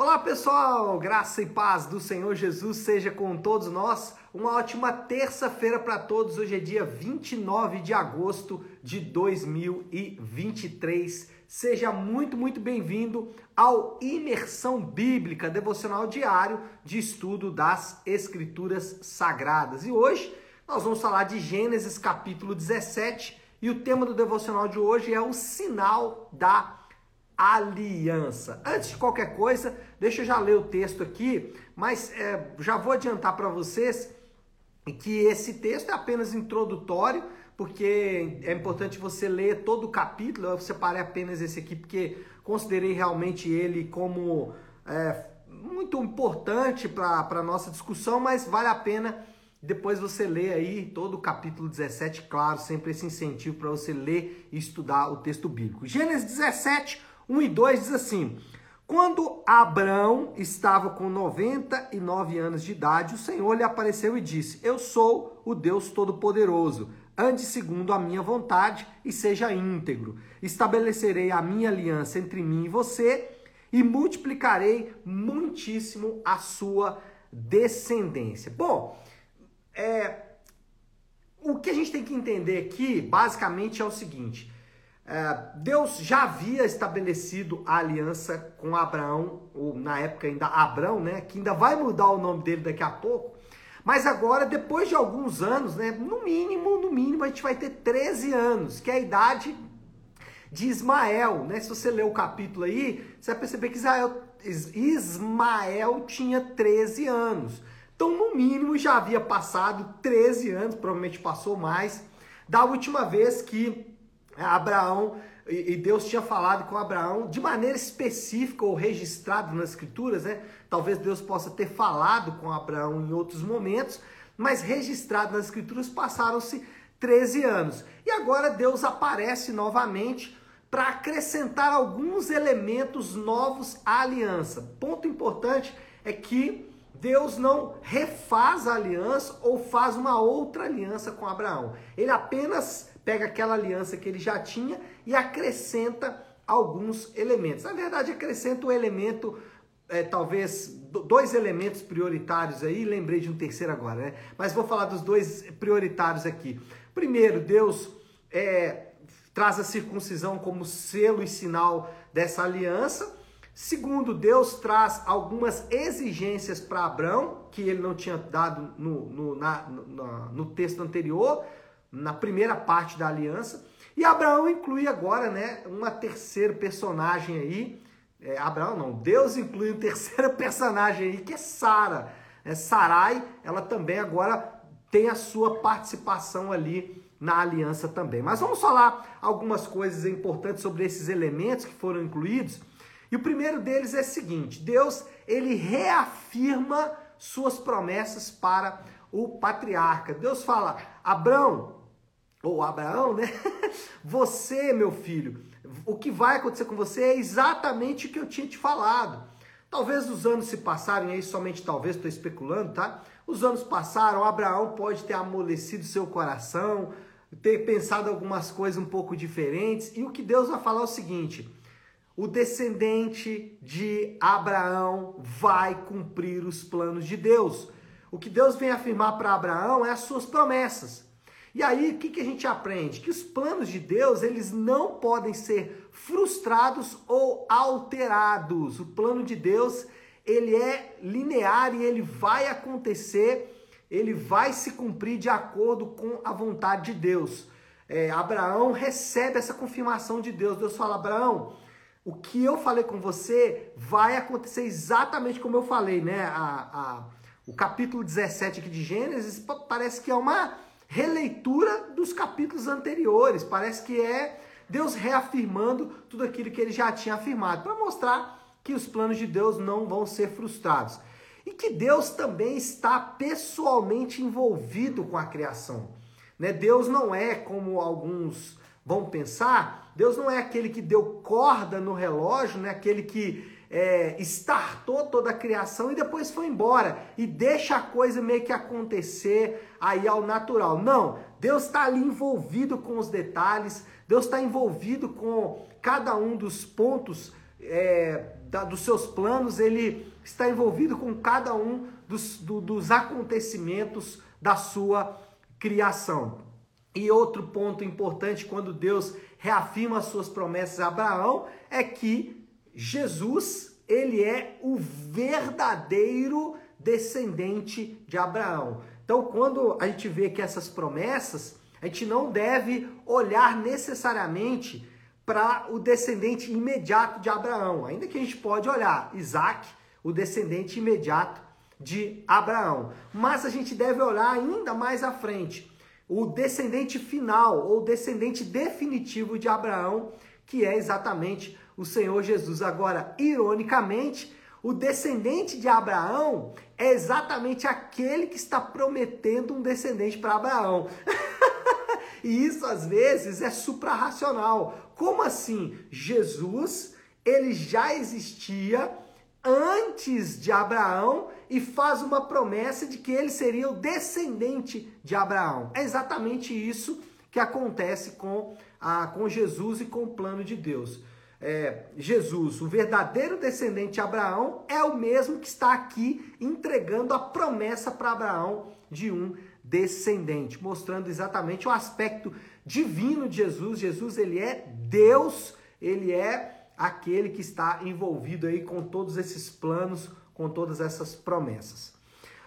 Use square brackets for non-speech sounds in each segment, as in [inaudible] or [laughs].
Olá pessoal, graça e paz do Senhor Jesus seja com todos nós. Uma ótima terça-feira para todos. Hoje é dia 29 de agosto de 2023. Seja muito, muito bem-vindo ao Imersão Bíblica, devocional diário de estudo das Escrituras Sagradas. E hoje nós vamos falar de Gênesis capítulo 17 e o tema do devocional de hoje é o sinal da aliança. Antes de qualquer coisa, deixa eu já ler o texto aqui, mas é, já vou adiantar para vocês que esse texto é apenas introdutório, porque é importante você ler todo o capítulo. Eu separei apenas esse aqui porque considerei realmente ele como é, muito importante para a nossa discussão, mas vale a pena depois você ler aí todo o capítulo 17, claro, sempre esse incentivo para você ler e estudar o texto bíblico. Gênesis 17, 1 e 2 diz assim: Quando Abraão estava com 99 anos de idade, o Senhor lhe apareceu e disse: Eu sou o Deus Todo-Poderoso. Ande segundo a minha vontade e seja íntegro. Estabelecerei a minha aliança entre mim e você e multiplicarei muitíssimo a sua descendência. Bom, é, o que a gente tem que entender aqui, basicamente, é o seguinte: Deus já havia estabelecido a aliança com Abraão, ou na época ainda Abraão, né? Que ainda vai mudar o nome dele daqui a pouco. Mas agora, depois de alguns anos, né? No mínimo, no mínimo, a gente vai ter 13 anos, que é a idade de Ismael, né? Se você ler o capítulo aí, você vai perceber que Israel, Ismael tinha 13 anos. Então, no mínimo, já havia passado 13 anos, provavelmente passou mais, da última vez que é, Abraão, e Deus tinha falado com Abraão de maneira específica ou registrado nas escrituras, né? Talvez Deus possa ter falado com Abraão em outros momentos, mas registrado nas escrituras passaram-se 13 anos. E agora Deus aparece novamente para acrescentar alguns elementos novos à aliança. Ponto importante é que Deus não refaz a aliança ou faz uma outra aliança com Abraão. Ele apenas pega aquela aliança que ele já tinha e acrescenta alguns elementos. Na verdade, acrescenta um elemento, é, talvez dois elementos prioritários aí, lembrei de um terceiro agora, né? Mas vou falar dos dois prioritários aqui. Primeiro, Deus é, traz a circuncisão como selo e sinal dessa aliança. Segundo, Deus traz algumas exigências para Abraão, que ele não tinha dado no, no, na, no, no texto anterior na primeira parte da aliança. E Abraão inclui agora, né, uma terceira personagem aí. É, Abraão não, Deus inclui um terceiro [laughs] personagem aí que é Sara. É, Sarai, ela também agora tem a sua participação ali na aliança também. Mas vamos falar algumas coisas importantes sobre esses elementos que foram incluídos. E o primeiro deles é o seguinte: Deus ele reafirma suas promessas para o patriarca. Deus fala: Abraão, ou Abraão, né? [laughs] Você, meu filho, o que vai acontecer com você é exatamente o que eu tinha te falado. Talvez os anos se passarem aí, somente talvez, estou especulando, tá? Os anos passaram, Abraão pode ter amolecido seu coração, ter pensado algumas coisas um pouco diferentes, e o que Deus vai falar é o seguinte: o descendente de Abraão vai cumprir os planos de Deus. O que Deus vem afirmar para Abraão é as suas promessas. E aí, o que, que a gente aprende? Que os planos de Deus, eles não podem ser frustrados ou alterados. O plano de Deus, ele é linear e ele vai acontecer, ele vai se cumprir de acordo com a vontade de Deus. É, Abraão recebe essa confirmação de Deus. Deus fala, Abraão, o que eu falei com você vai acontecer exatamente como eu falei, né? A, a, o capítulo 17 aqui de Gênesis parece que é uma releitura dos capítulos anteriores. Parece que é Deus reafirmando tudo aquilo que ele já tinha afirmado, para mostrar que os planos de Deus não vão ser frustrados. E que Deus também está pessoalmente envolvido com a criação. Né? Deus não é como alguns vão pensar, Deus não é aquele que deu corda no relógio, né? aquele que é, toda a criação e depois foi embora e deixa a coisa meio que acontecer aí ao natural. Não, Deus está ali envolvido com os detalhes, Deus está envolvido com cada um dos pontos é, da, dos seus planos, ele está envolvido com cada um dos, do, dos acontecimentos da sua criação. E outro ponto importante quando Deus reafirma as suas promessas a Abraão é que Jesus, ele é o verdadeiro descendente de Abraão. Então, quando a gente vê que essas promessas, a gente não deve olhar necessariamente para o descendente imediato de Abraão, ainda que a gente pode olhar Isaac, o descendente imediato de Abraão. Mas a gente deve olhar ainda mais à frente, o descendente final ou descendente definitivo de Abraão, que é exatamente o Senhor Jesus. Agora, ironicamente, o descendente de Abraão é exatamente aquele que está prometendo um descendente para Abraão. [laughs] e isso às vezes é suprarracional. Como assim? Jesus, ele já existia antes de Abraão e faz uma promessa de que ele seria o descendente de Abraão. É exatamente isso que acontece com, a, com Jesus e com o plano de Deus é, Jesus, o verdadeiro descendente de Abraão, é o mesmo que está aqui entregando a promessa para Abraão de um descendente, mostrando exatamente o aspecto divino de Jesus. Jesus, ele é Deus, ele é aquele que está envolvido aí com todos esses planos, com todas essas promessas.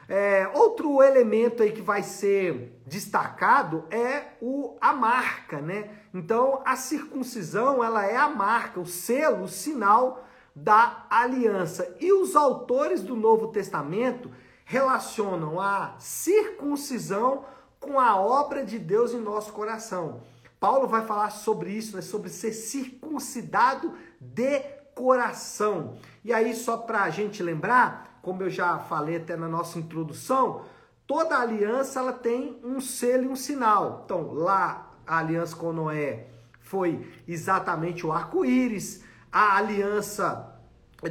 É, outro elemento aí que vai ser destacado é o, a marca, né? Então, a circuncisão, ela é a marca, o selo, o sinal da aliança. E os autores do Novo Testamento relacionam a circuncisão com a obra de Deus em nosso coração. Paulo vai falar sobre isso, né? sobre ser circuncidado de coração. E aí, só para a gente lembrar, como eu já falei até na nossa introdução, toda aliança ela tem um selo e um sinal. Então, lá a aliança com Noé foi exatamente o arco-íris, a aliança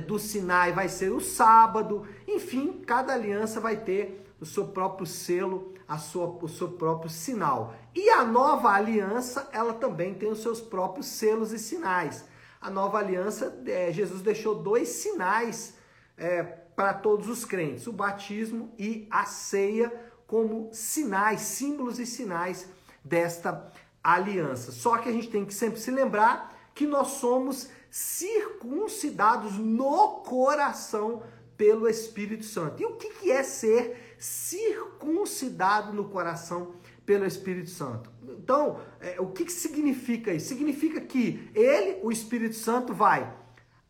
do Sinai vai ser o sábado, enfim, cada aliança vai ter o seu próprio selo, a sua, o seu próprio sinal. E a nova aliança, ela também tem os seus próprios selos e sinais. A nova aliança, é, Jesus deixou dois sinais é, para todos os crentes: o batismo e a ceia como sinais, símbolos e sinais desta aliança. Só que a gente tem que sempre se lembrar que nós somos circuncidados no coração pelo Espírito Santo. E o que é ser circuncidado no coração pelo Espírito Santo? Então, é, o que significa isso? Significa que ele, o Espírito Santo, vai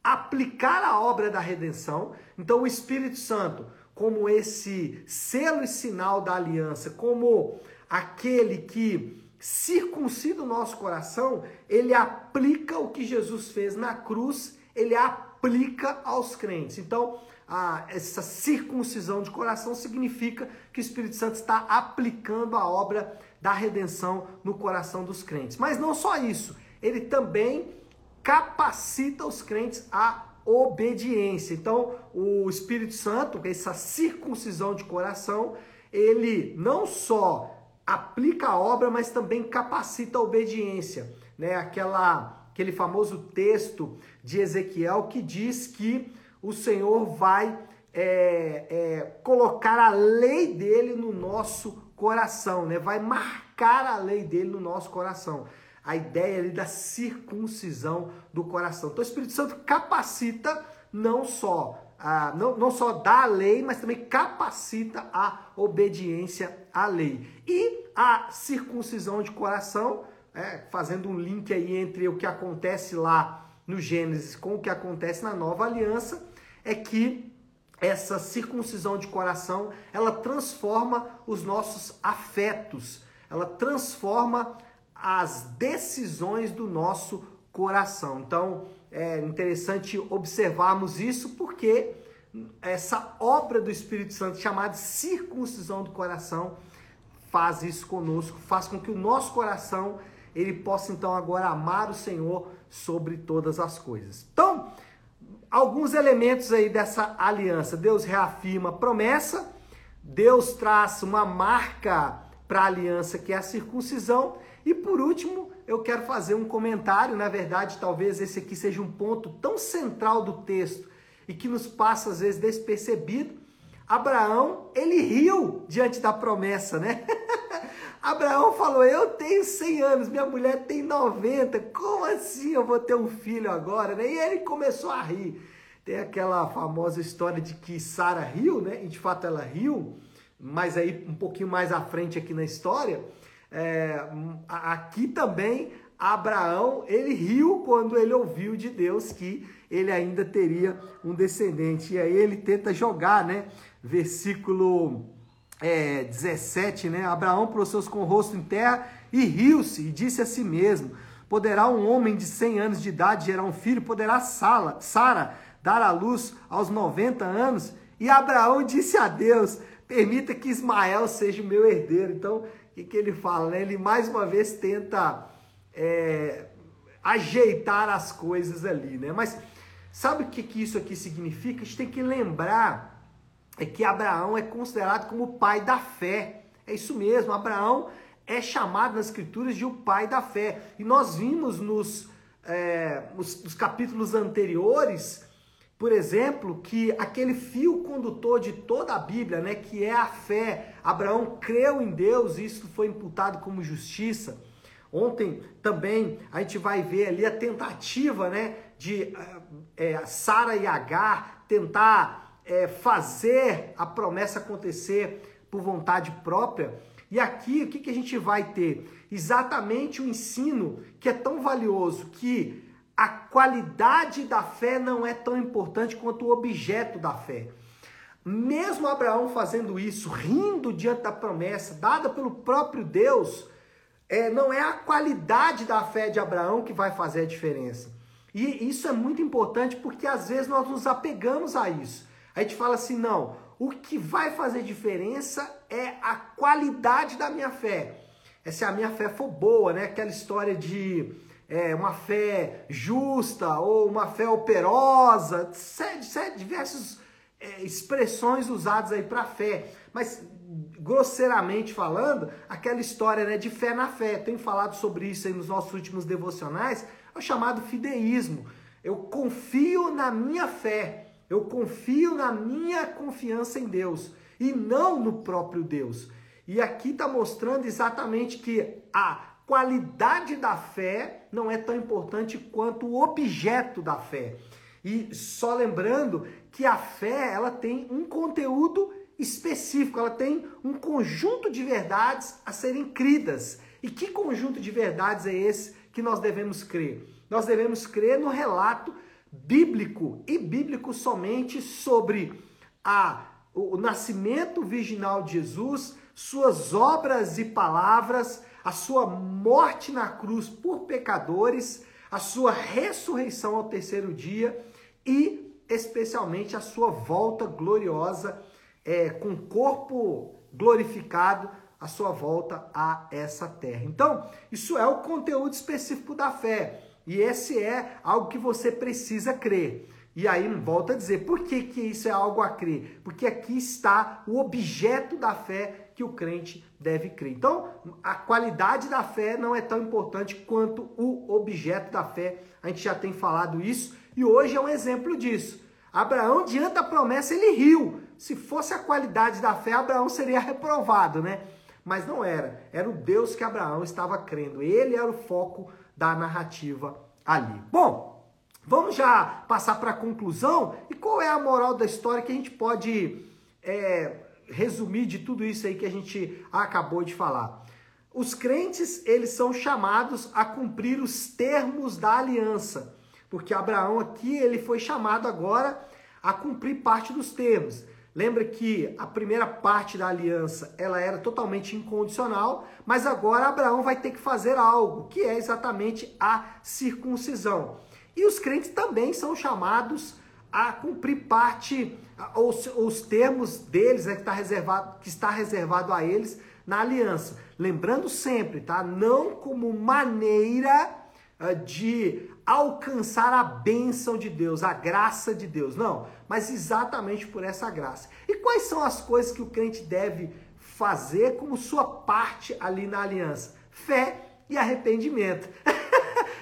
aplicar a obra da redenção. Então, o Espírito Santo, como esse selo e sinal da aliança, como aquele que circuncida o nosso coração, ele aplica o que Jesus fez na cruz, ele aplica aos crentes. Então, a, essa circuncisão de coração significa que o Espírito Santo está aplicando a obra da redenção no coração dos crentes. Mas não só isso, ele também capacita os crentes à obediência. Então, o Espírito Santo, essa circuncisão de coração, ele não só aplica a obra, mas também capacita a obediência. Né? Aquela, aquele famoso texto de Ezequiel que diz que o Senhor vai é, é, colocar a lei dele no nosso coração, né? vai marcar a lei dele no nosso coração a ideia ali da circuncisão do coração. Então o Espírito Santo capacita não só a, não, não só dá a lei, mas também capacita a obediência à lei. E a circuncisão de coração, é, fazendo um link aí entre o que acontece lá no Gênesis com o que acontece na nova aliança, é que essa circuncisão de coração, ela transforma os nossos afetos, ela transforma as decisões do nosso coração. Então, é interessante observarmos isso porque essa obra do Espírito Santo chamada circuncisão do coração faz isso conosco, faz com que o nosso coração ele possa então agora amar o Senhor sobre todas as coisas. Então, alguns elementos aí dessa aliança. Deus reafirma a promessa, Deus traz uma marca para a aliança que é a circuncisão E por último, eu quero fazer um comentário, na verdade, talvez esse aqui seja um ponto tão central do texto e que nos passa às vezes despercebido. Abraão, ele riu diante da promessa, né? [laughs] Abraão falou: Eu tenho 100 anos, minha mulher tem 90, como assim eu vou ter um filho agora? Né? E ele começou a rir. Tem aquela famosa história de que Sara riu, né? E de fato ela riu, mas aí um pouquinho mais à frente aqui na história, é, aqui também Abraão, ele riu quando ele ouviu de Deus que ele ainda teria um descendente. E aí ele tenta jogar, né? Versículo é, 17, né? Abraão prostrou-se com o rosto em terra e riu-se e disse a si mesmo: Poderá um homem de 100 anos de idade gerar um filho? Poderá Sara dar à luz aos 90 anos? E Abraão disse a Deus: Permita que Ismael seja o meu herdeiro. Então, o que, que ele fala? Né? Ele mais uma vez tenta é, ajeitar as coisas ali, né? Mas sabe o que, que isso aqui significa? A gente tem que lembrar é que Abraão é considerado como o pai da fé. É isso mesmo, Abraão é chamado nas escrituras de o pai da fé. E nós vimos nos, é, nos, nos capítulos anteriores, por exemplo, que aquele fio condutor de toda a Bíblia, né, que é a fé, Abraão creu em Deus e isso foi imputado como justiça. Ontem também a gente vai ver ali a tentativa né, de é, Sara e Agar tentar é, fazer a promessa acontecer por vontade própria. E aqui o que, que a gente vai ter? Exatamente o ensino que é tão valioso que a qualidade da fé não é tão importante quanto o objeto da fé. Mesmo Abraão fazendo isso, rindo diante da promessa dada pelo próprio Deus, é, não é a qualidade da fé de Abraão que vai fazer a diferença. E isso é muito importante porque às vezes nós nos apegamos a isso. A gente fala assim: não, o que vai fazer diferença é a qualidade da minha fé. É se a minha fé for boa, né? Aquela história de é, uma fé justa ou uma fé operosa, diversas é, expressões usadas aí para fé. Mas grosseiramente falando, aquela história né, de fé na fé. Tenho falado sobre isso aí nos nossos últimos devocionais, é o chamado fideísmo. Eu confio na minha fé. Eu confio na minha confiança em Deus e não no próprio Deus. E aqui está mostrando exatamente que a qualidade da fé não é tão importante quanto o objeto da fé. E só lembrando que a fé ela tem um conteúdo específico, ela tem um conjunto de verdades a serem cridas. E que conjunto de verdades é esse que nós devemos crer? Nós devemos crer no relato bíblico e bíblico somente sobre a, o nascimento virginal de Jesus, suas obras e palavras, a sua morte na cruz por pecadores, a sua ressurreição ao terceiro dia e especialmente a sua volta gloriosa é, com corpo glorificado, a sua volta a essa terra. Então, isso é o conteúdo específico da fé. E esse é algo que você precisa crer. E aí, volta a dizer, por que, que isso é algo a crer? Porque aqui está o objeto da fé que o crente deve crer. Então, a qualidade da fé não é tão importante quanto o objeto da fé. A gente já tem falado isso e hoje é um exemplo disso. Abraão, diante da promessa, ele riu. Se fosse a qualidade da fé, Abraão seria [laughs] reprovado, né? Mas não era. Era o Deus que Abraão estava crendo. Ele era o foco da narrativa ali. Bom, vamos já passar para a conclusão. E qual é a moral da história que a gente pode é, resumir de tudo isso aí que a gente acabou de falar? Os crentes, eles são chamados a cumprir os termos da aliança, porque Abraão aqui, ele foi chamado agora a cumprir parte dos termos. Lembra que a primeira parte da aliança ela era totalmente incondicional, mas agora Abraão vai ter que fazer algo, que é exatamente a circuncisão. E os crentes também são chamados a cumprir parte, os, os termos deles, né, que, está reservado, que está reservado a eles na aliança. Lembrando sempre, tá? Não como maneira ah, de alcançar a bênção de Deus, a graça de Deus. Não, mas exatamente por essa graça. E quais são as coisas que o crente deve fazer como sua parte ali na aliança? Fé e arrependimento. [laughs]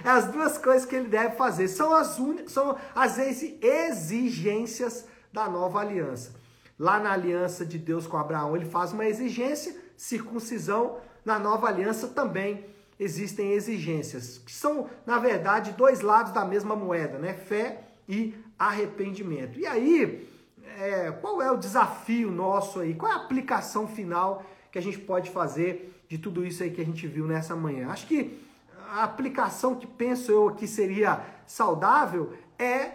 É as duas coisas que ele deve fazer. São as, são as exigências da nova aliança. Lá na aliança de Deus com Abraão, ele faz uma exigência, circuncisão. Na nova aliança também existem exigências, que são, na verdade, dois lados da mesma moeda, né? Fé e arrependimento. E aí, é, qual é o desafio nosso aí? Qual é a aplicação final que a gente pode fazer de tudo isso aí que a gente viu nessa manhã? Acho que a aplicação que penso eu que seria saudável é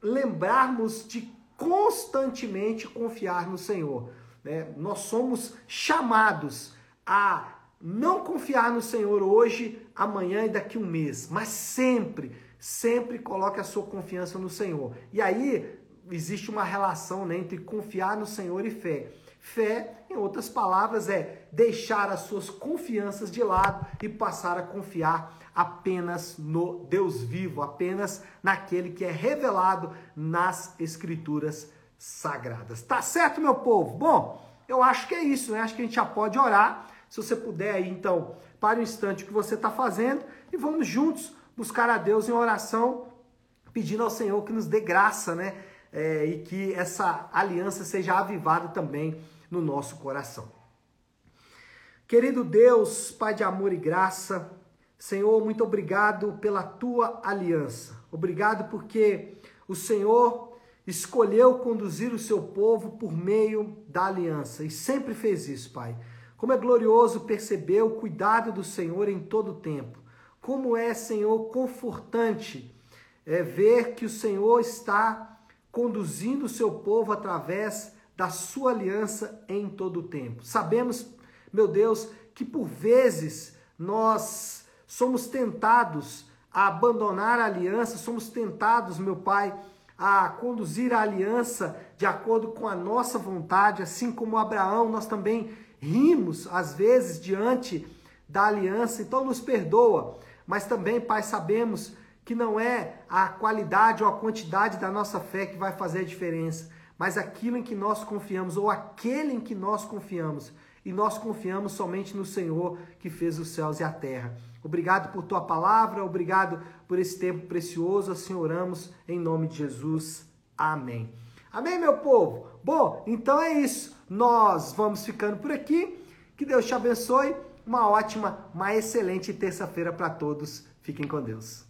lembrarmos de constantemente confiar no Senhor. Né? Nós somos chamados a não confiar no Senhor hoje, amanhã e daqui um mês, mas sempre, sempre coloque a sua confiança no Senhor. E aí existe uma relação né, entre confiar no Senhor e fé. Fé, em outras palavras, é deixar as suas confianças de lado e passar a confiar apenas no Deus vivo, apenas naquele que é revelado nas Escrituras sagradas. Tá certo, meu povo? Bom, eu acho que é isso, né? Acho que a gente já pode orar. Se você puder aí, então, para o instante que você está fazendo e vamos juntos buscar a Deus em oração, pedindo ao Senhor que nos dê graça, né? É, e que essa aliança seja avivada também no nosso coração. Querido Deus, Pai de amor e graça, Senhor, muito obrigado pela tua aliança. Obrigado porque o Senhor escolheu conduzir o seu povo por meio da aliança e sempre fez isso, Pai. Como é glorioso perceber o cuidado do Senhor em todo o tempo. Como é, Senhor, confortante é, ver que o Senhor está conduzindo o seu povo através da sua aliança em todo o tempo. Sabemos, meu Deus, que por vezes nós somos tentados a abandonar a aliança, somos tentados, meu Pai, a conduzir a aliança de acordo com a nossa vontade, assim como Abraão, nós também rimos às vezes diante da aliança, então nos perdoa. Mas também, Pai, sabemos que não é a qualidade ou a quantidade da nossa fé que vai fazer a diferença, mas aquilo em que nós confiamos, ou aquele em que nós confiamos. E nós confiamos somente no Senhor que fez os céus e a terra. Obrigado por tua palavra, obrigado por esse tempo precioso. Assim oramos em nome de Jesus. Amém. Amém, meu povo? Bom, então é isso. Nós vamos ficando por aqui. Que Deus te abençoe. Uma ótima, uma excelente terça-feira para todos. Fiquem com Deus.